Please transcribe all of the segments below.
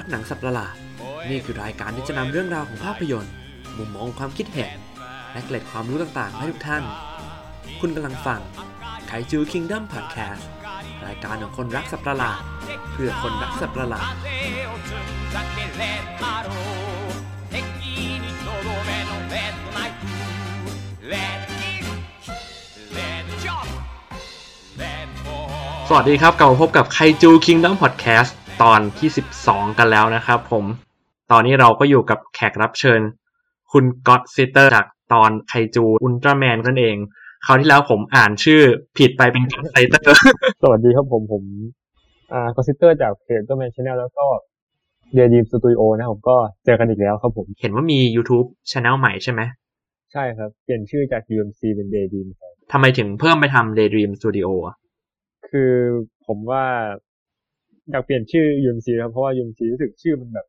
นักหนังสับประหลาดนี่คือรายการที่จะนำเรื่องราวของภาพยนตร์ มุมมองความคิดเห็น และเกล็ดความรู้ต่างๆ ให้ทุกท่าน คุณกำลังฟังไคจูคิงดัมพอดแคสต์รายการของคนรักสัประหลาด เพื่อคนรักสัประหลาดสวัสดีครับกลับมาพบกับไคจู Kingdom Podcast ตอนที่ 12 กันแล้วนะครับผม ตอนนี้เราก็อยู่กับแขกรับเชิญ คุณก็อตซิเตอร์จากตอนไคจูอุลตร้าแมนนั่นเอง คราวที่แล้วผมอ่านชื่อผิดไปเป็นก็อตไซเตอร์ สวัสดีครับผมผมอ่าคอนซิสเตอร์จากเพจอุลตร้าแมน Channel แล้วก็ Daydream Studio นะครับผมก็เจอกันอีกแล้วครับผม เห็นว่ามี YouTube Channel ใหม่ใช่ไหม ใช่ครับ เปลี่ยนชื่อจาก UMC เป็น Daydream ครับทำไมถึงเพิ่มไปทำ Daydream Studio อะคือผมว่า อยากเปลี่ยนชื่อ UMC ครับเพราะว่า UMC รู้สึกชื่อมันแบบ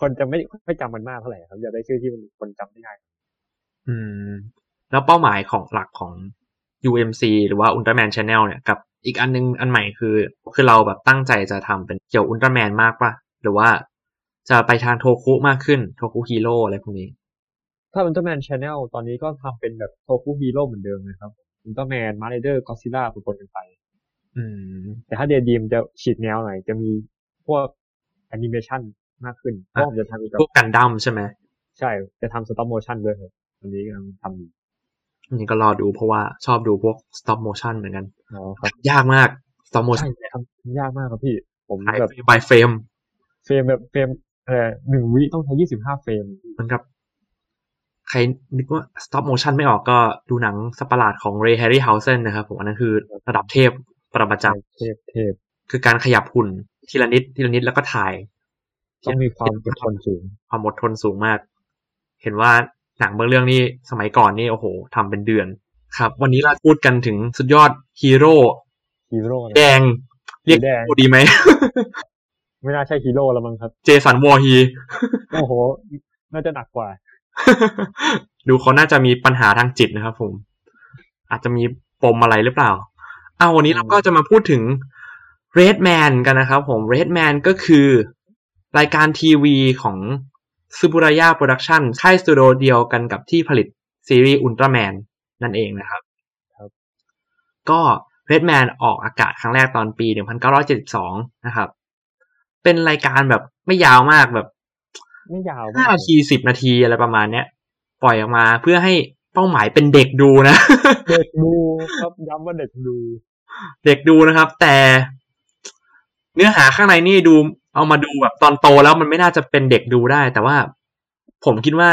คนจะไม่ไม่จำมันมากเท่าไหร่ครับอยากได้ชื่อที่มันคนจำได้ง่ายอืม แล้วเป้าหมายของหลักของ UMC หรือว่า Ultraman Channel เนี่ยกับอีกอันนึงอันใหม่คือ คือเราแบบตั้งใจจะทำเป็นเกี่ยวอุลตร้าแมนมากป่ะหรือว่าจะไปทางโทคุมากขึ้นโทคุฮีโร่อะไรพวกนี้ ถ้าอุลตร้าแมน Channel ตอนนี้ก็ทำเป็นแบบโทคุฮีโร่เหมือนเดิมนะครับอุลตร้าแมนมาสค์ไรเดอร์ก็อดซิลล่าปนกันไป อืม แต่ถ้าเดียดีมจะฉีกแนวหน่อยจะมีพวกแอนิเมชันมากขึ้นเพราะผมจะทำเกี่ยวกับพวกกันดั้มใช่ไหมใช่ จะทำ stop motion ด้วยครับอันนี้กำลังทำอยู่อันนี้ก็รอดูเพราะว่าชอบดูพวก stop motion เหมือนกันอ๋อครับยากมาก stop ใช่ motion ทำยากมากครับพี่ ผมถ่ายแบบ by frame เฟรมแบบเฟรมเอ่อหนึ่งวิต้องใช้ยี่สิบห้าเฟรมเหมือนกับ ใครนึกว่า stop motion ไม่ออกก็ดูหนังสัตว์ประหลาดของ Ray Harryhausen นะครับผมอันนั้นคือระดับเทพ ปรมาจารย์เทพเทพคือการขยับหุ่นทีละนิดทีละนิดแล้วก็ถ่าย ต้องมีความอดทนสูง ความอดทนสูงมาก เห็นว่าหนังบางเรื่องนี่สมัยก่อนนี่โอ้โหทำเป็นเดือน ครับ วันนี้เราพูดกันถึงสุดยอดฮีโร่ฮีโร่แดง เรียกสีแดงโอดีไหม ไม่น่าใช่ฮีโร่แล้วมั้งครับ เจสันวอร์ฮีส์โอ้โห น่าจะหนักกว่า ดูเขาน่าจะมีปัญหาทางจิตนะครับผม อาจจะมีปมอะไรหรือเปล่า อ้าววันนี้เราก็จะมาพูดถึง Red Man กันนะครับผม Red Man ก็คือ รายการทีวีของซึบุรายะโปรดักชันค่ายสตูดิโอเดียวกันกับที่ผลิตซีรีส์อุลตร้าแมนนั่นเองนะครับ ครับ ก็ Red Man ออกอากาศครั้งแรกตอนปี 1972 นะครับ เป็นรายการแบบไม่ยาวมากแบบ ไม่ยาวห้ามากนาทีสิบนาทีอะไรประมาณเนี้ย ปล่อยออกมาเพื่อให้ เป้าหมายเป็นเด็กดูนะ เด็กดูครับย้ำว่าเด็กดู เด็กดูนะครับ แต่ เนื้อหาข้างในนี่ดู เอามาดูแบบตอนโตแล้วมันไม่น่าจะเป็นเด็กดูได้ แต่ว่าผมคิดว่า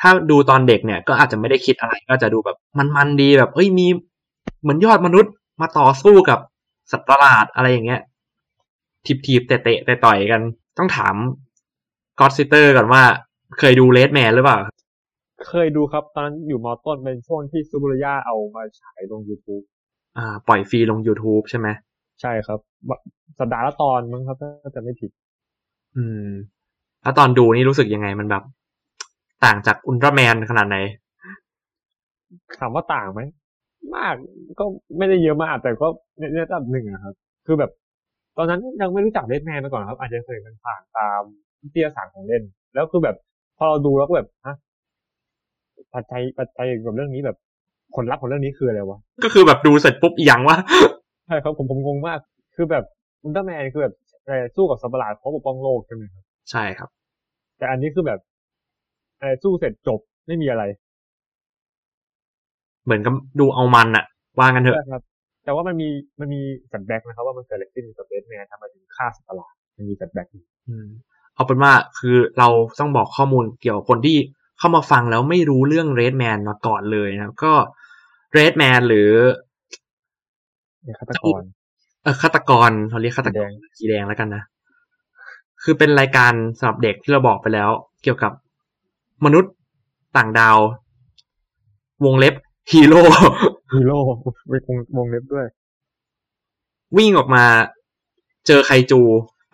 ถ้าดูตอนเด็กเนี่ย ก็อาจจะไม่ได้คิดอะไร ก็จะดูแบบมันๆดีแบบ เอ้ยมีเหมือนยอดมนุษย์มาต่อสู้กับสัตว์ประหลาดอะไรอย่างเงี้ยทีบๆเตะๆต่อยๆกัน ต้องถามก็อดซิเตอร์ก่อนว่าเคยดูเลดแมนหรือเปล่า เคยดูครับ ตอนนั้นอยู่มอต้นเป็นช่วงที่ซูบุรยาเอามาฉายลง YouTube อ่า ปล่อยฟรีลง YouTube ใช่ไหมใช่ครับ สัปดาห์ละตอนมั้งครับถ้าจะไม่ผิด อืม แล้วตอนดูนี่รู้สึกยังไงมันแบบ ต่างจากอุลตร้าแมนขนาดไหนถามว่าต่างไหมมากก็ไม่ได้เยอะมากแต่ก็ในในระดับหนึ่งอะครับ คือแบบ ตอนนั้นยังไม่รู้จักเลดแมนมาก่อนครับ อาจจะเคยมันผ่านตามวิทยาศาสตร์ของเล่น แล้วคือแบบ พอเราดูแล้วก็แบบฮะ ปัจจัยปัจจัยกับเรื่องนี้แบบผลลัพธ์ของเรื่องนี้คืออะไรวะ ก็คือแบบดูเสร็จปุ๊บอหย่างว่าใช่ครับผมผมงงมาก คือแบบอุลตร้าแมนคือแบบเอ่อสู้กับสัตว์ประหลาดเพราะปกป้องโลกใช่ไหมครับ ใช่ครับ แต่อันนี้คือแบบเอ่อสู้เสร็จจบไม่มีอะไร เหมือนกับดูเอามันอะว่างั้นเถอะใช่ครับ แต่ว่ามันมีมันมี flashback นะครับว่ามันเกิดอะไรขึ้นกับ Red Man ทำไมถึงฆ่าสัตว์ประหลาดมันมี flashback อืมเอาเป็นว่าคือเราต้องบอกข้อมูลเกี่ยวกับคนที่ เข้ามาฟังแล้วไม่รู้เรื่อง Red Man มาก่อนเลยนะครับ ก็ Red Man หรือในฆาตกรเออฆาตกรเราเรียกฆาตกรสีแดงสีแดงแล้วกันนะ คือเป็นรายการสำหรับเด็กที่เราบอกไปแล้ว เกี่ยวกับมนุษย์ต่างดาว วงเล็บฮีโร่ฮีโร่ไปวงวงเล็บด้วย วิ่งออกมา เจอไคจู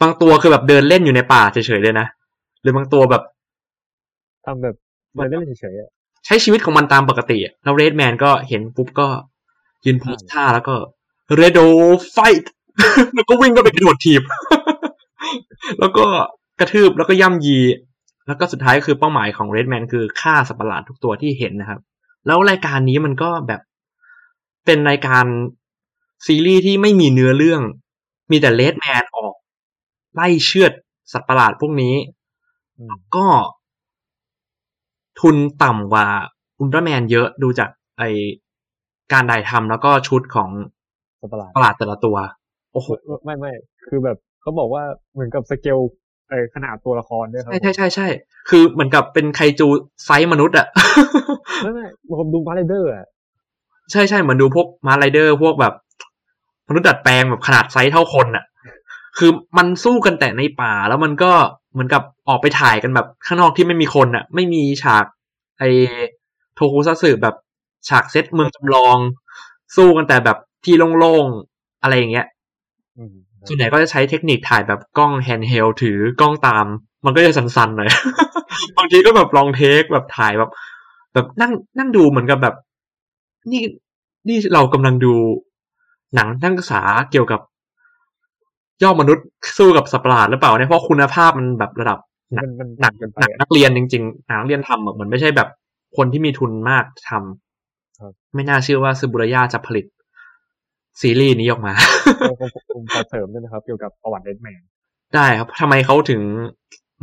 บางตัวคือแบบเดินเล่นอยู่ในป่าเฉยๆเลยนะ หรือบางตัวแบบทำแบบ เดินเล่นเฉยๆอะใช้ชีวิตของมันตามปกติอะแล้ว Red Man ก็เห็นปุ๊บก็ยืนโพสท่าแล้วก็เรโดไฟท์แล้วก็วิ่งก็ไปกระโดดถีบ แล้วก็กระทืบแล้วก็ย่ำยี แล้วก็สุดท้ายคือเป้าหมายของเรดแมนคือฆ่าสัตว์ประหลาดทุกตัวที่เห็นนะครับ แล้วรายการนี้มันก็แบบเป็นรายการซีรีส์ที่ไม่มีเนื้อเรื่อง มีแต่เรดแมนออก ไล่เชือดสัตว์ประหลาดพวกนี้อืมก็ ทุนต่ำกว่าอุลตร้าแมนเยอะดูจากไอการถ่ายทำแล้วก็ชุดของสัตว์ประหลาดประหลาดแต่ละตัว โอ้โหไม่ไม่คือแบบเขาบอกว่าเหมือนกับสเกลเออขนาดตัวละครด้วยครับใช่ใช่ใช่ใช่คือเหมือนกับเป็นไคจูไซส์มนุษย์อะไม่ไม่ผมดูมาสค์ไรเดอร์อะใช่ใช่เหมือนดูพวกมาสค์ไรเดอร์พวกแบบมนุษย์ดัดแปลงแบบขนาดไซส์เท่าคนอะคือมันสู้กันแต่ในป่าแล้วมันก็ เหมือนกับออกไปถ่ายกันแบบข้างนอกที่ไม่มีคนอะไม่มีฉากไอโทคุซัตสึแบบฉากเซตเมืองจำลอง สู้กันแต่แบบที่โล่งๆ อะไรอย่างเงี้ยอืมส่วนใหญ่ก็จะใช้เทคนิคถ่ายแบบกล้อง handheld ถือกล้องตาม มันก็จะสั่นๆหน่อย บางทีก็แบบ long take แบบถ่ายแบบ แบบนั่งนั่งดูเหมือนกับแบบ นี่นี่เรากำลังดูหนังนักศึกษาเกี่ยวกับ ย่อมนุษย์สู้กับสัตว์ประหลาดหรือเปล่าเนี่ยเพราะคุณภาพมันแบบระดับหนักมันมันหนักเกินไปหนักอะนักเรียนจริงๆหนักนักเรียนทำอะมันไม่ใช่แบบคนที่มีทุนมากทำครับไม่น่าเชื่อว่าซูบุระยาจะผลิต ซีรีส์นี้ออกมาผมผมผมขอเสริมด้วยนะครับ เกี่ยวกับประวัติเดดแมนได้ครับทำไมเขาถึง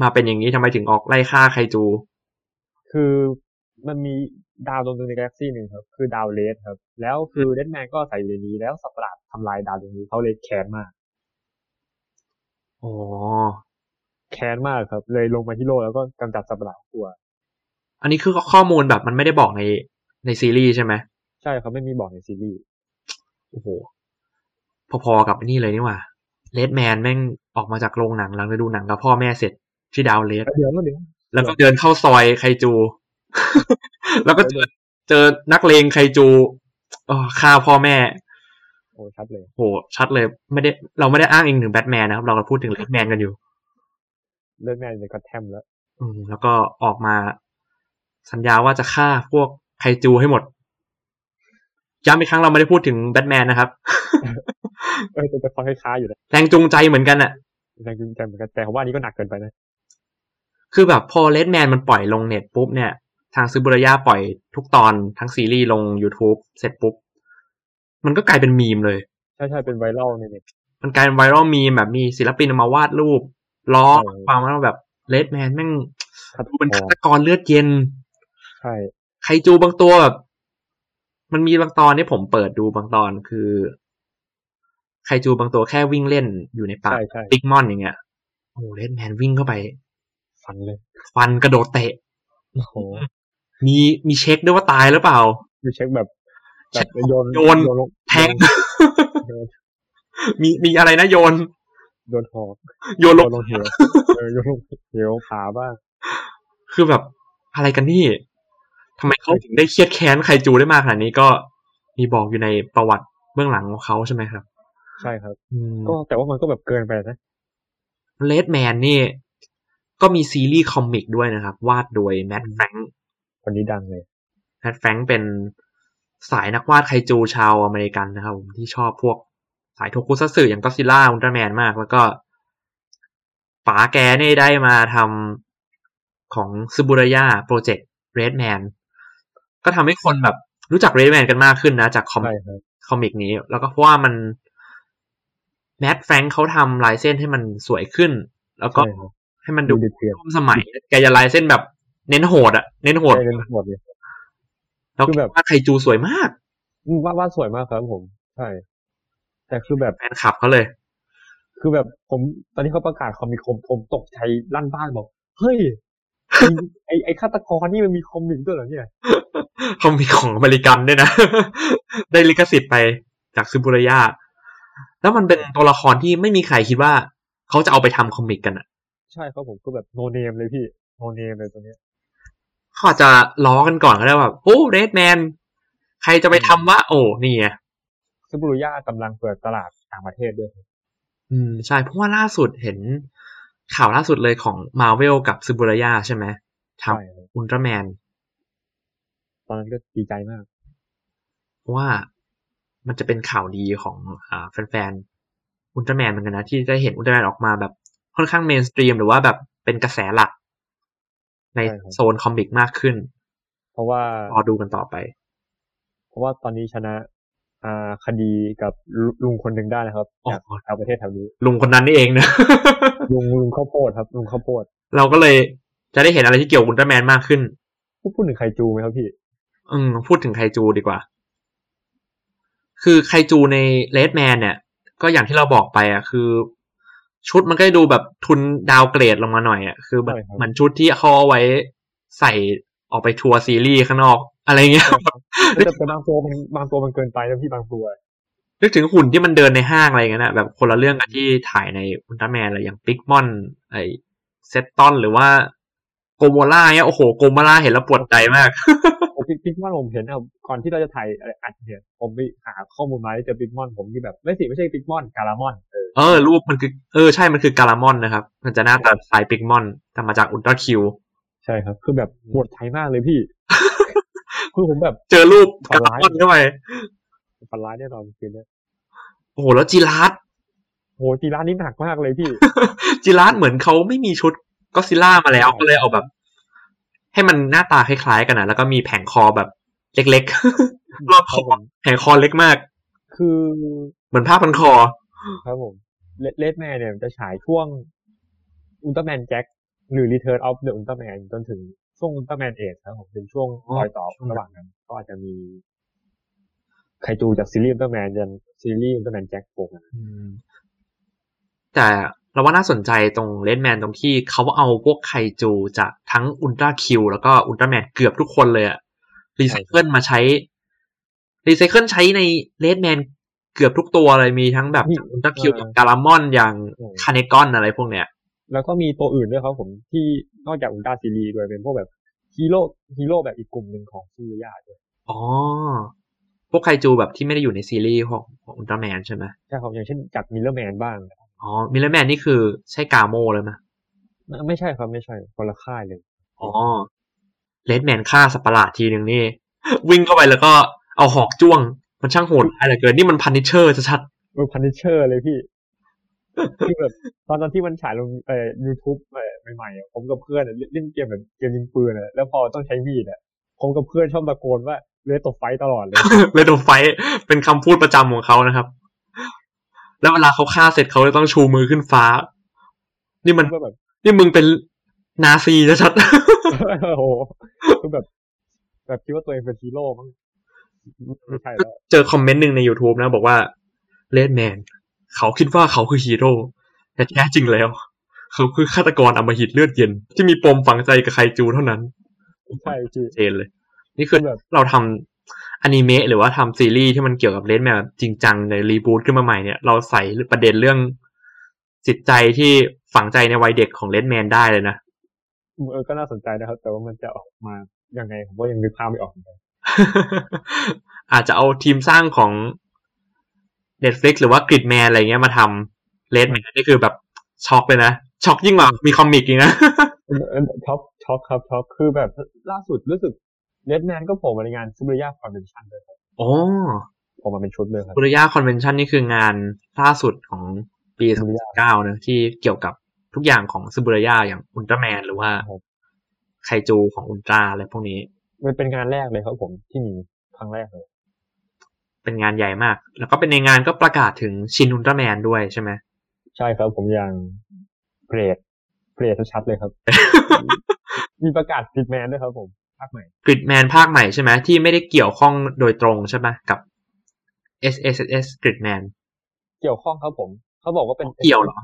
มาเป็นอย่างนี้ทำไมถึงออกไล่ฆ่าไคจู คือมันมีดาวดวงหนึ่งในกาแล็กซี่หนึ่งครับ คือดาวเลสครับ แล้วคือเดดแมนก็ใส่อยู่ในนี้แล้วสัตว์ประหลาดทำลายดาวดวงนี้เขาเลยแค้นมาก อ๋อ แค้นมากครับ เลยลงมาที่โลกแล้วก็กำจัดสัตว์ประหลาดทุกตัว อันนี้คือข้อมูลแบบมันไม่ได้บอกในในซีรีส์ใช่ไหมใช่ครับไม่มีบอกในซีรีส์โอ้โห พอๆกับนี่เลยนี่หว่าเลดแมนแม่งออกมาจากโรงหนังหลังไปดูหนังกับพ่อแม่เสร็จที่ดาวเลสเดี๋ยวแล้วเดี๋ยวแล้วก็เดินเข้าซอยไคจู แล้วก็เจอเจอนักเลงไคจูอ๋อฆ่าพ่อแม่ โอ้ชัดเลยโหชัดเลย ไม่ได้ เราไม่ได้อ้างอิงถึงแบทแมนนะครับ เราก็พูดถึงเลดแมนกันอยู่เดดแมนในกัตแทมแล้ว อืม แล้วก็ออกมา สัญญาว่าจะฆ่าพวกไคจูให้หมดย้ำอีกครั้งเราไม่ได้พูดถึงแบทแมนนะครับเออแต่จะฟังคล้ายๆอยู่นะแรงจูงใจเหมือนกันอะแรงจูงใจเหมือนกันแต่ผมว่าอันนี้ก็หนักเกินไปนะ คือแบบพอเลดแมนมันปล่อยลงเน็ตปุ๊บเนี่ย ทางซูบุระยาปล่อยทุกตอนทั้งซีรีส์ลง YouTube เสร็จปุ๊บ มันก็กลายเป็นมีมเลยใช่ใช่เป็นไวรัลในเน็ตมันกลายเป็นไวรัลมีมแบบมีศิลปินเอามาวาดรูปล้อเออความว่าแบบเลดแมนแม่งครับดูเป็นฆาตกรเลือดเย็นใช่ไคจูบางตัวแบบมันมีบางตอนที่ผมเปิดดูบางตอนคือไคจูบางตัวแค่วิ่งเล่นอยู่ในป่าใช่ใช่บิ๊กมอนอย่างเงี้ยโอ้เลดแมนวิ่งเข้าไป ฟันเลยฟันกระโดดเตะโอ้โหมีมีเช็คด้วยว่าตายหรือเปล่าดูเช็คแบบเช็แบคบโยนโยนลงแทงโยนมีมีอะไรนะโยน โยนหอกโยนลโยงนลงเหวเออโยนลงเหวขาบ้างคือแบบอะไรกันนี่ทำไมเขาถึงได้เครียดแค้นไคจูได้มากขนาดนี้ก็มีบอกอยู่ในประวัติเบื้องหลังของเขาใช่ไหมครับ ใช่ครับอืมก็แต่ว่ามันก็แบบเกินไปนะRed Man นี่ ก็มีซีรีส์ comic ด้วยนะครับ วาดโดย Matt Frank คนนี้ดังเลย Matt Frank เป็น สายนักวาดไคจูชาวอเมริกันนะครับผมที่ชอบพวกสายโทคุซัตสึอย่างก็อดซิลล่าอุลตร้าแมนมาก แล้วก็ป๋าแกนี่ได้มาทำของซึบุรายะโปรเจกต์ Red Man ก็ทำให้คนแบบรู้จัก Red Man กันมากขึ้นนะ จาก com ใช่ครับ comic นี้ แล้วก็เพราะว่ามันแมดแฟรงค์เขาทำลายเส้นให้มันสวยขึ้น แล้วก็ใช่ครับให้มันดูดูเดือดเดือดร่วมสมัย แกจะลายเส้นแบบเน้นโหดอะเน้นโหดใช่ เป็นหมดเลยแล้วคือแบบว่าไคจูสวยมากอืมวาดวาดสวยมากครับ ผม ใช่ แต่คือแบบแฟนคลับเขาเลย คือแบบผมตอนที่เขาประกาศคอมิคผมผมตกใจลั่นบ้านบอก เฮ้ยไอ้ไอไอฆาตกรนี่มันมีคอมิกด้วยเหรอเนี่ยเขามีของอเมริกันด้วยนะ ได้ลิขสิทธิ์ไปจากซูบุระยาแล้วมันเป็นตัวละครที่ไม่มีใครคิดว่า เขาจะเอาไปทำคอมิกกันอะใช่ครับผมก็แบบโนเนมเลยพี่โนเนมเลยตัวเนี้ย เขาอาจจะล้อกันก่อนก็ได้ว่าโอ้เรดแมนใครจะไปทำว่า โอ้นี่ไงซูบูรุย่ากำลังเปิดตลาดต่างประเทศด้วยครับอืมใช่ เพราะว่าล่าสุดเห็นข่าวล่าสุดเลยของมาเวลกับซูบุระยาใช่ไหมทใช่ครับำอุลตร้าแมน ตอนนั้นก็ดีใจมากเพราะว่ามันจะเป็นข่าวดีของอ่าแฟนๆอุลตร้าแมนเหมือนกันนะ ที่ได้เห็นอุลตร้าแมนออกมาแบบค่อนข้าง mainstream หรือว่าแบบเป็นกระแสหลัก ในใช่ครับโซน comic มากขึ้น เพราะว่ารอดูกันต่อไป เพราะว่าตอนนี้ชนะอ่าคดีกับลุงลุงคนหนึ่งได้นะครับอ๋อจากชาวประเทศแถวนี้ ลุงคนนั้นนี่เองนะ ลุงลุงข้าวโพดครับ ลุงข้าวโพด เราก็เลยจะได้เห็นอะไรที่เกี่ยวกับอุลตร้าแมนมากขึ้น พูดพูดถึงไคจูไหมครับพี่ อืมพูดถึงไคจูดีกว่า คือไคจูในเลดแมนเนี่ย ก็อย่างที่เราบอกไปอะ คือ ชุดมันก็ดูแบบทุนดาวเกรดลงมาหน่อยอะคือแบบใช่ครับเหมือนชุดที่เขาเอาไว้ใส่ออกไปทัวร์ซีรีส์ข้างนอกอะไรเงี้ยแต่แต่บางตัวมันบางตัวมันเกินไปนะพี่บางตัวนึกถึงหุ่นที่มันเดินในห้างอะไรเงี้ยนะแบบคนละเรื่องกับที่ถ่ายในอุลตร้าแมนอะไรอย่างพิกมอนไอเซตตอนหรือว่าโกโมร่าเนี่ยโอ้โหโกโมร่าเห็นแล้วปวดใจมากผมพิกพิกมอนผมเห็นอะก่อนที่เราจะถ่ายอะไรอัดเนี่ยผมไปหาข้อมูลมาแล้วเจอพิกมอนผมที่แบบไม่สิไม่ใช่พิกมอนการามอนเออ เออ รูปมันคือ เออ ใช่ มันคือการามอนนะครับ มันจะหน้าตาคล้ายพิกมอนแต่มาจากอุลตร้าคิว ใช่ครับ คือแบบปวดใจมากเลยพี่คือผมแบบ เจอรูปฝันร้ายการามอนเข้าไปฝันร้ายแน่นอนคืนนี้โอ้โห แล้วจิราสโหจิราสนี้หนักมากเลยพี่จิราสเหมือนเขาไม่มีชุดก็อดซิลล่ามาแล้วก็เลยเอาแบบ ให้มันหน้าตาคล้ายๆกันนะแล้วก็มีแผงคอแบบเล็กๆรอบคครับผมแผงคอเล็กมาก คือเหมือนผ้าพันคอ ครับผม Red Man เนี่ยจะฉายช่วงอุลตร้าแมนแจ็คหรือ Return of the Ultraman จนถึงช่วงอุลตร้าแมนเอทครับผมเป็นช่วงอ๋อรอยต่อระหว่างนั้น ก็อาจจะมีไคจูจากซีรีส์อุลตร้าแมนยันซีรีส์อุลตร้าแมนแจ็คโผล่มาอืมแต่เราว่าน่าสนใจตรง Red Man ตรงที่เขาเอาพวกไคจูจากทั้งอุลตร้าคิวแล้วก็อุลตร้าแมนเกือบทุกคนเลยอะรีไซเคิลมาใช้รีไซเคิลใช้ใน Red Man เกือบทุกตัวเลยมีทั้งแบบอุลตร้าคิวกับการามอนอย่างคาเนกอนอะไรพวกเนี้ย แล้วก็มีตัวอื่นด้วยครับผมที่นอกจากอุลตร้าซีรีส์ด้วยเป็นพวกแบบฮีโร่ฮีโร่แบบอีกกลุ่มหนึ่งของซึบุรายะด้วยอ๋อพวกไคจูแบบที่ไม่ได้อยู่ในซีรีส์ของของอุลตร้าแมนใช่ไหมใช่ครับอย่างเช่นจากมิเรอร์แมนบ้างอ๋อมิเรอร์แมนนี่คือใช่กาโมเลยไหมไม่ไม่ใช่ครับไม่ใช่คนละค่ายเลยอ๋อ Red Man ฆ่าสัตว์ประหลาดทีหนึ่งนี่ วิ่งเข้าไปแล้วก็เอาหอกจ้วง มันช่างโหดอะไรเกินนี่มัน Punisher ชัดเป็น Punisher เลยพี่คือแบบตอนนั้นที่มันฉายลงเอ่อยูทูบเอ่อใหม่ๆอะผมกับเพื่อนอะเล่นเล่นเกมแบบเกมยิงปืนอะแล้วพอต้องใช้มีดอะผมกับเพื่อนชอบตะโกนว่าเลือดตกไฟตลอดเลยๆเลดไฟเป็นคำพูดประจำของเขานะครับ แล้วเวลาเขาฆ่าเสร็จเขาจะต้องชูมือขึ้นฟ้า นี่มันก็แบบ นี่มึงเป็นนาซีชัดๆโอ้โหคือแบบ แบบคิดว่าตัวเองเป็นฮีโร่มั้ง ไม่ใช่แล้วเจอคอมเมนต์หนึ่งใน YouTube นะ บอกว่าRedman เขาคิดว่าเขาคือฮีโร่แต่แท้จริงแล้ว เขาคือฆาตกรอำมหิตเลือดเย็น ที่มีปมฝังใจกับไคจูเท่านั้นใช่พี่เจนเลย นี่คือแบบเราทำอนิเมะหรือว่าทำซีรีส์ที่มันเกี่ยวกับ Redman จริงจังใน reboot ขึ้นมาใหม่เนี่ยเราใส่ประเด็นเรื่องจิตใจที่ฝังใจในวัยเด็กของ Redman ได้เลยนะเออก็น่าสนใจนะครับ แต่ว่ามันจะออกมายังไงผมก็ยังนึกภาพไม่ออกเหมือนกัน อาจจะเอาทีมสร้างของ Netflix หรือว่า Gridman อะไรเงี้ยมาทำ Redman นี่คือแบบช็อกเลยนะ ช็อกยิ่งกว่ามี comic อีกนะเออเออช็อกช็อกครับช็อกคือแบบล่าสุดรู้สึก Redman ก็โผล่มาในงาน Tsuburaya Convention ด้วยครับโอ้โผล่มาเป็นชุดเลยครับ Tsuburaya Convention นี่คืองานล่าสุดของปี Suburaya 2019นะที่เกี่ยวกับทุกอย่างของ Tsuburaya อย่างอุลตร้าแมนหรือว่าครับไคจูของอุลตร้าอะไรพวกนี้ มันเป็นงานแรกเลยครับผมที่มีครั้งแรกเลย เป็นงานใหญ่มาก แล้วก็เป็นในงานก็ประกาศถึงชินอุลตร้าแมนด้วยใช่ไหมใช่ครับผมอย่างเกรดเกรดชัดๆเลยครับ มีประกาศติดแมนด้วยครับผมภาคใหม่กริดแมนภาคใหม่ใช่ไหมที่ไม่ได้เกี่ยวข้องโดยตรงใช่ไหมกับ S S S กริดแมนเกี่ยวข้องครับผม เขาบอกว่าเป็นเกี่ยวเหรอ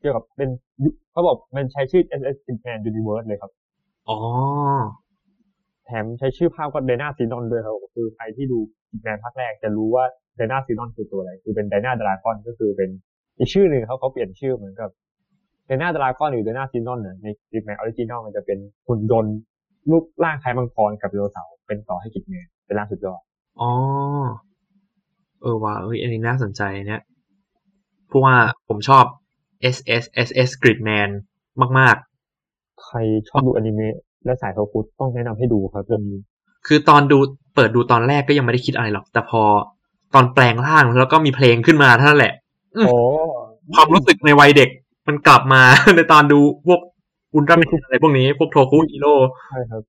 เกี่ยวกับเป็นยุเขาบอกมันใช้ชื่อ SSSS Gridman Universe เลยครับ อ๋อ แถมใช้ชื่อภาพก็ Dynazenon ด้วยครับผมคือใครที่ดูแมนภาคแรกจะรู้ว่า Dynazenon คือตัวอะไร คือเป็น Dyna Dragon ก็คือเป็นอีกชื่อหนึ่งเขาเขาเปลี่ยนชื่อเหมือนกับ Dyna Dragon หรือ Dynazenon เนี่ยใน Gridman original มันจะเป็นหุ่นยนต์รูปร่างคล้ายมังกรกับไดโนเสาร์เป็นต่อให้ Gridman เป็นร่างสุดยอดอ๋อเออว่าเอ้ยอันนี้น่าสนใจเนี่ยเพราะว่าผมชอบ S S S S Gridman มากใครชอบดูอนิเมะ และสายโทคุต้องแนะนำให้ดูครับเรื่องนี้ๆคือตอนดูเปิดดูตอนแรกก็ยังไม่ได้คิดอะไรหรอก แต่พอตอนแปลงร่างแล้วก็มีเพลงขึ้นมาเท่านั้นแหละอืมโอ้ความรู้สึกในวัยเด็กมันกลับมาในตอนดูพวกอุลตร้าแมนอะไรพวกนี้ พวกโทคุฮีโร่ใช่ครับ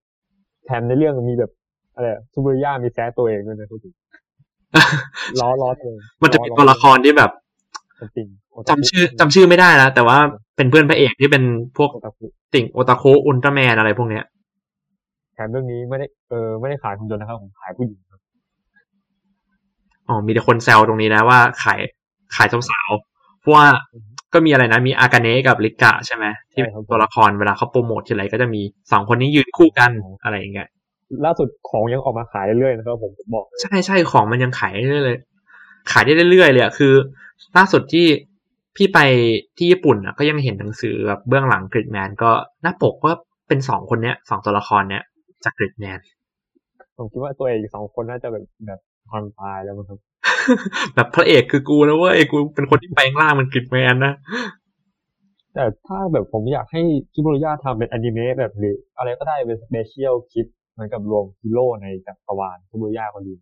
แถมในเรื่องมีแบบอะไรอะ Tsuburaya มีแซะตัวเองด้วยนะพูดถึงล้อล้อตัวเองมันจะมีตัวละครที่แบบจริงจำชื่อจำชื่อไม่ได้นะแต่ว่า เป็นเพื่อนพระเอกที่เป็นพวกโอตาคุติ่งโอตาคุอุลตร้าแมนอะไรพวกเนี้ยแถมเรื่องนี้ไม่ได้เออไม่ได้ขายหุ่นยนต์นะครับผมขายผู้หญิงครับอ๋อมีแต่คนแซวตรงนี้นะว่าขายขายสาวๆเพราะว่าก็มีอะไรนะมีอากาเนะกับริกกะใช่ไหมที่เป็นตัวละครเวลาเขาโปรโมททีไรก็จะมีสองคนนี้ยืนคู่กันอะไรอย่างเงี้ยล่าสุดของยังออกมาขายเรื่อยๆนะครับผมผมบอกเลยใช่ใช่ของมันยังขายได้เลย ขายได้เรื่อยๆเลยอะคือ ล่าสุดที่ พี่ไปที่ญี่ปุ่นอะก็ยังเห็นหนังสือแบบเบื้องหลังกริดแมนก็หน้าปกก็เป็นสองคนเนี้ยสองตัวละครเนี้ยจากกริดแมนผมคิดว่าตัวเอกสองคนน่าจะแบบแบบคอนตายแล้วมั้งครับแบบพระเอกคือกูนะเว้ยกูเป็นคนที่แปลงร่างมันกริดแมนนะแต่ถ้าแบบผมอยากให้ Tsuburaya ทำเป็นอนิเมะแบบหรือ อะไรก็ได้เป็น special clip เหมือนกับรวมฮีโร่ในจักรวาล Tsuburaya ก็ดี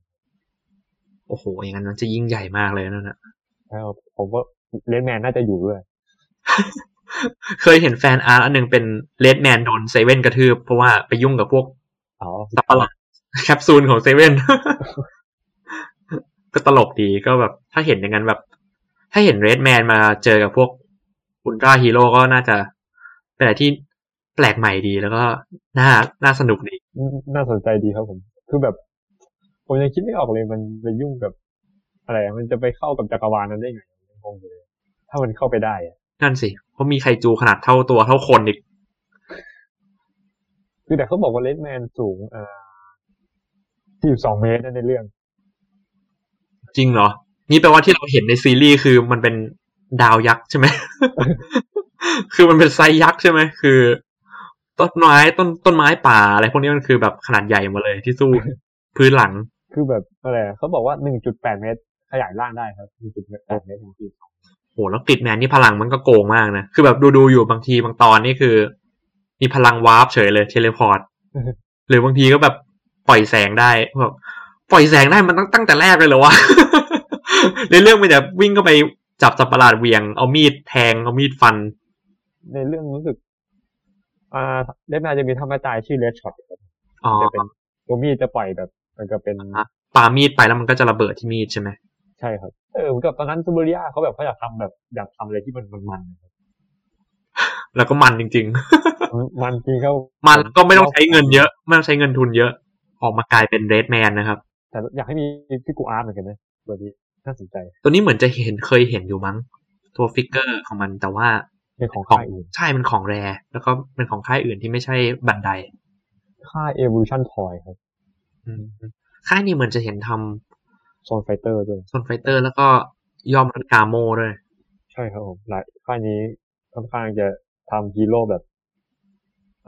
โอ้โหอย่างนั้นมันจะยิ่งใหญ่มากเลยนั่นนะแล้วผมว่า Redman น่าจะอยู่ด้วย เคยเห็น fan art อันหนึ่งเป็น Redman โดนเซเว่นกระทืบเพราะว่าไปยุ่งกับพวกอ๋อสัตว์ประหลาดแคปซูลของเซเว่นก็ตลกดีก็แบบ ถ้าเห็นอย่างนั้นแบบ ถ้าเห็น Redman มาเจอกับพวกอุลตร้าฮีโร่ก็น่าจะเป็นอะไรที่แปลกใหม่ดีแล้วก็น่าน่าสนุกดี น่าสนใจดีครับผม คือแบบ ผมยังคิดไม่ออกเลยมันไปยุ่งกับ อะไรอะมันจะไปเข้ากับจักรวาลนั้นได้ไง งงอยู่เลย ถ้ามันเข้าไปได้อะนั่นสิเพราะมีไคจูขนาดเท่าตัวเท่าคนอีก คือแต่เขาบอกว่า Redman สูงอ่า42เมตรนะในเรื่อง จริงเหรอ นี่แปลว่าที่เราเห็นในซีรีส์คือมันเป็นดาวยักษ์ใช่ไหม คือมันเป็นไซส์ยักษ์ใช่ไหม คือ ต้นไม้ต้นต้นไม้ป่าอะไรพวกนี้มันคือแบบขนาดใหญ่หมาเลยที่สู้พื้นหลัง คือแบบอะไรอะเขาบอกว่า1.8เมตร ขยายร่างได้ครับ1.8เมตรของทีมโหแล้วกริดแมนนี่พลังมันก็โกงมากนะ คือแบบดูดูๆอยู่บางทีบางตอนนี่คือ มีพลัง warp เฉยเลย teleport หรือบางทีก็แบบปล่อยแสงได้แบบปล่อยแสงได้มันตั้งตั้งแต่แรกเลยเหรอวะในเรื่องมันจะวิ่งเข้าไปจับสัตว์ประหลาดเหวี่ยง เอามีดแทงเอามีดฟัน ในเรื่องรู้สึก อ่า Redman จะมีท่าไม้ตายชื่อ Red Shot อ๋อจะเป็นตัวมีดจะปล่อยแบบ มันก็เป็นอะปามีดไปแล้วมันก็จะระเบิดที่มีดใช่ไหม ใช่ครับ เออเหมือนกับตอนนั้น Tsuburaya เขาแบบเขาอยากทำแบบอยากทำอะไรที่มันมันๆนะครับแล้วก็มันจริงมันจริงเขาๆมันก็ไม่ต้องใช้เงินเยอะไม่ต้องใช้เงินทุนเยอะ ออกมากลายเป็น Redman นะครับ แต่อยากให้มี Figuarts เหมือนกันนะตัวนี้น่าสนใจ ตัวนี้เหมือนจะเห็นเคยเห็นอยู่มั้ง ตัว figure ของมันแต่ว่าเป็นของของค่ายอื่นใช่มันของ rare แล้วก็เป็นของค่ายอื่นที่ไม่ใช่ Bandai ค่าย Evolution Toy ครับอืมค่ายนี้เหมือนจะเห็นทำ Zone Fighter ด้วย Zone Fighter แล้วก็ย่อมรันกาโมด้วย ใช่ครับผมหลายค่ายนี้ค่อนข้างจะทำฮีโร่แบบ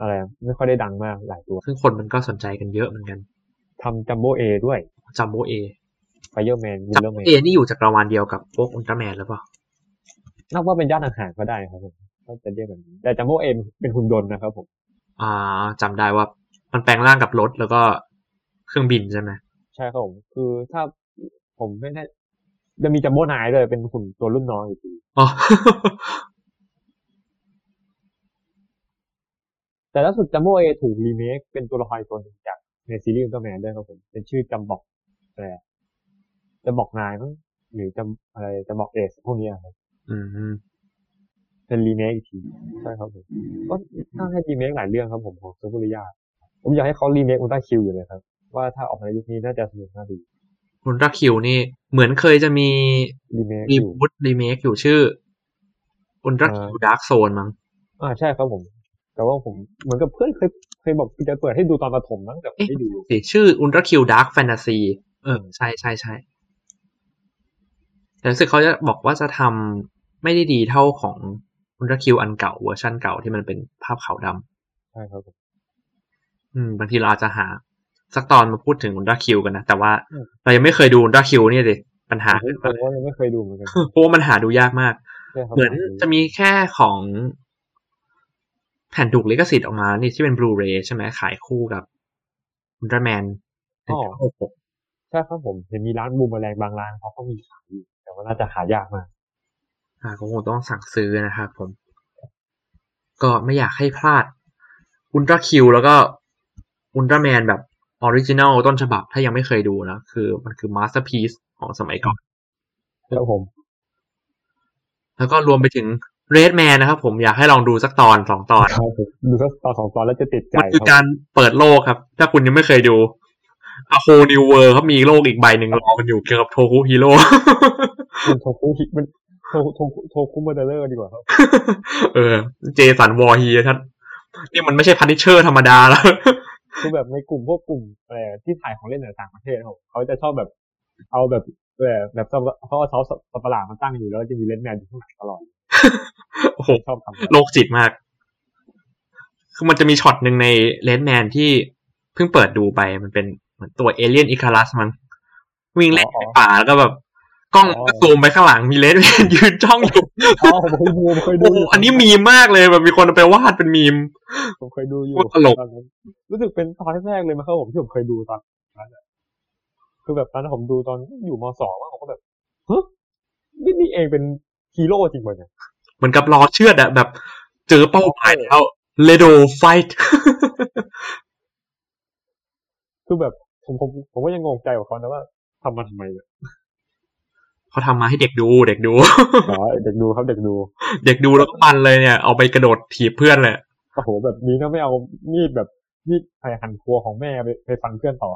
อะไรอะไม่ค่อยได้ดังมากหลายตัว ซึ่งคนมันก็สนใจกันเยอะเหมือนกันทำจัมโบ้เอด้วยจัมโบเอไฟเ e อร์แมนวิลจัมเลอโบร์แมนเอนี่อยู่จักรวาลเดียวกับพวกอุลตร้าแมนหรือเปล่านับว่าเป็นญาติห่างๆก็ได้ครับผมก็จะเรียกแบบนี้แต่จัมโบ้เอเป็นหุ่นยนต์นะครับผมอ่าจำได้ว่ามันแปลงร่างกับรถแล้วก็เครื่องบินใช่ไหมใช่ครับผมคือถ้า ผมไม่แน่จะมี Jumborg Nine ด้วยเป็นหุ่นตัวรุ่นน้องอีกทีอ๋อแต่ล่าสุด Jumborg Ace ถูกรีเมคเป็นตัวละครอีกตัวหนึ่งจากในซีรีส์อุลตร้าแมนด้วยครับผม เป็นชื่อจัมบอกอะไรอะจัมบอกนายมั้งหรือจัมอะไรจัมบอกเอสพวกเนี้ยครับอืมเป็นรีเมคอีกทีใช่ครับผมก็ถ้าให้รีเมคหลายเรื่องครับผมของ Tsuburaya ผมอยากให้เขา remake Ultra Q อยู่เลยครับ ว่าถ้าออกมาในยุคนี้น่าจะสนุกน่าดู Ultra Q นี่เหมือนเคยจะมีรีเมครีอยู่ boot remake อยู่ชื่อ Ultra Q Dark Zone มั้งอ่าใช่ครับผม แต่ว่าผมเหมือนกับเพื่อนเคยเคยบอกจะเปิดให้ดูตอนประถมมั้งแต่ผมเอ๊ะไม่ดูสิชื่อ Ultra Q Dark Fantasy เออใช่ใช่ใช่แต่รู้สึกเขาจะบอกว่าจะทำไม่ได้ดีเท่าของอุลตร้าคิวอันเก่าเวอร์ชันเก่าที่มันเป็นภาพขาวดำใช่ครับผมอืมบางทีเราอาจจะหา สักตอนมาพูดถึงอุลตร้าคิวกันนะ แต่ว่าอืมเรายังไม่เคยดูอุลตร้าคิวเนี่ยดิปัญหาผมผมว่ายังไม่เคยดูเหมือนกันเพราะว่ามันหาดูยากมากใช่ครับเหมือนจะมีแค่ของแผ่นถูกลิขสิทธิ์ออกมา นี่ที่เป็นบลูเรย์ใช่ไหมขายคู่กับอุลตร้าแมนอ๋อใช่ครับผมเห็นมีร้านบูมเมอแรงบางร้านเขาก็มีขายอยู่แต่ว่าน่าจะหายากมากอ่าก็คงต้องสั่งซื้อนะครับผม ก็ไม่อยากให้พลาด Ultra Q แล้วก็อุลตร้าแมนแบบ original ต้นฉบับถ้ายังไม่เคยดูนะ คือมันคือ masterpiece ของสมัยก่อนครับผม แล้วก็รวมไปถึง Redman นะครับผมอยากให้ลองดูสักตอนสองตอนครับผมดูสักตอนสองตอนแล้วจะติดใจมันคือครับการเปิดโลกครับ ถ้าคุณยังไม่เคยดูอโฮนิวเวอร์เขามีโลกอีกใบหนึ่งรอมันอยู่เกี่ยวกับโทคุฮิโร่มันโทคุฮิมันโทโทโทคุมาเดเลอร์ดีกว่าครับ เออ เจสันวอร์ฮีท่านนี่มันไม่ใช่พันิชเชอร์ธรรมดาแล้ว คือแบบในกลุ่มพวกกลุ่มอะไรที่ถ่ายของเล่นในต่างประเทศครับเขาจะชอบแบบ เอาแบบเออแบบเขาเอาเสาสัตว์ประหลาดมาตั้งอยู่แล้วจะมีเลนส์แมนอยู่ข้างหลังตลอดโอ้โหชอบทำแบบโรคจิตมาก คือมันจะมีช็อตหนึ่งในเลนแมนที่เพิ่งเปิดดูไปมันเป็นเหมือนตัวเอเลียนอิคารัสมันวิ่งเล่นในป่าแล้วก็แบบ กล้องก็ซูมไปข้างหลังมีเลนแมนยืนจ้องอยู่อ๋อผมเคยดูผมเคยดูโอ้โหอันนี้มีมมากเลยแบบมีคนเอาไปวาดเป็นมีม ผมเคยดูอยู่โคตรตลกตอนนั้นรู้สึกเป็นตอนแรกๆเลยมั้งครับผมที่ผมเคยดูตอนนั้นอะคือแบบตอนนั้นผมดูตอนอยู่มสองว่าผมก็แบบเฮ้ยนี่นี่เองเป็นฮีโร่จริงป่ะเนี่ยเหมือนกับรอเชือดอะแบบ เจอเป้าหมายแล้วเลโดไฟท์คือแบบผมผมผมก็ยังงงใจกับเขานะว่าทำมาทำไมเนี่ย เขาทำมาให้เด็กดู เด็กดูอ๋อเด็กดูครับเด็กดู เด็กดูแล้วก็มันเลยเนี่ยเอาไปกระโดดถีบเพื่อนเลยโอ้โหแบบนี้ก็ไม่เอามีดแบบมีดไผ่หั่นครัวของแม่ไปไปฟันเพื่อนต่อ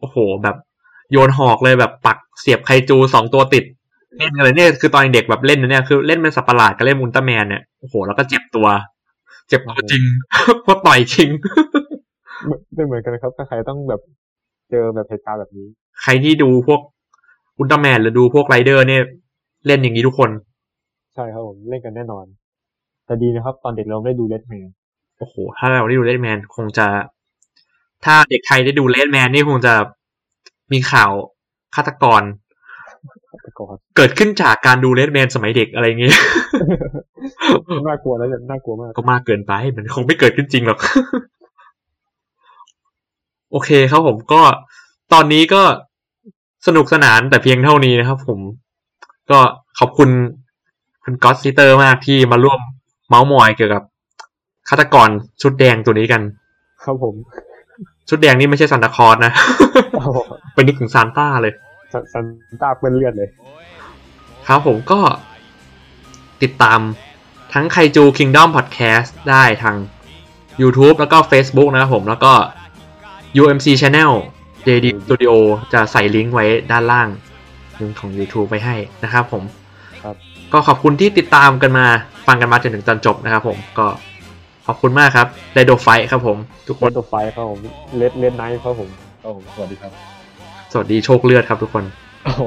โอ้โหแบบโยนหอกเลยแบบปักเสียบไคจูสองตัวติดเล่นกันเลยเนี่ยคือตอนเด็กแบบเล่นนะเนี่ยคือเล่นเป็นสัตว์ประหลาดกับเล่นอุลตร้าแมนเนี่ยโอ้โหแล้วก็เจ็บตัว เจ็บตัวจริงเพราะต่อยจริงไม่เหมือนกันนะครับถ้าใครต้องแบบเจอแบบเหตุการณ์แบบนี้ ใครที่ดูพวก อุลตร้าแมนหรือดูพวกไรเดอร์เนี่ยเล่นอย่างนี้ทุกคน ใช่ครับผมเล่นกันแน่นอน แต่ดีนะครับ ตอนเด็กเราไม่ได้ดูเลดแมนโอ้โห ถ้าเราได้ดูเลดแมนคงจะ ถ้าเด็กไทยได้ดูเลดแมนนี่คงจะมีข่าวฆาตกรแต่ก่อนเกิดขึ้นจากการดูเลดแมนสมัยเด็กอะไรอย่างเงี้ยน่ากลัวแล้วเนี่ยน่ากลัวมาก ก็มากเกินไป มันคงไม่เกิดขึ้นจริงหรอก โอเคครับผมก็ตอนนี้ก็ สนุกสนานแต่เพียงเท่านี้นะครับ ผมก็ขอบคุณคุณก็อตซิเตอร์มากที่มาร่วมเม้าท์มอยเกี่ยวกับฆาตกรชุดแดงตัวนี้กัน ครับผม ชุดแดงนี่ไม่ใช่ซานตาคลอสนะโอ้โหเป็นนึกถึงซานต้าเลยซันซันตาเปื้อนเลือดเลย ครับผมก็ติดตามทั้งไคจู Kingdom Podcast ได้ทาง YouTube แล้วก็ Facebook นะครับผมแล้วก็ UMC Channel JD Studio จะใส่ลิงก์ไว้ด้านล่างลิงก์ของ YouTube ไว้ให้นะครับผมครับก็ขอบคุณที่ติดตามกันมาฟังกันมาจนถึงตอนจบนะครับผมก็ขอบคุณมากครับไดโดไฟครับผม ทุกควันนตัวไฟครับผมเลดเลดไนท์ครับผมครับผมสวัสดีครับ สวัสดีโชคเลือดครับทุกคนโอ้โห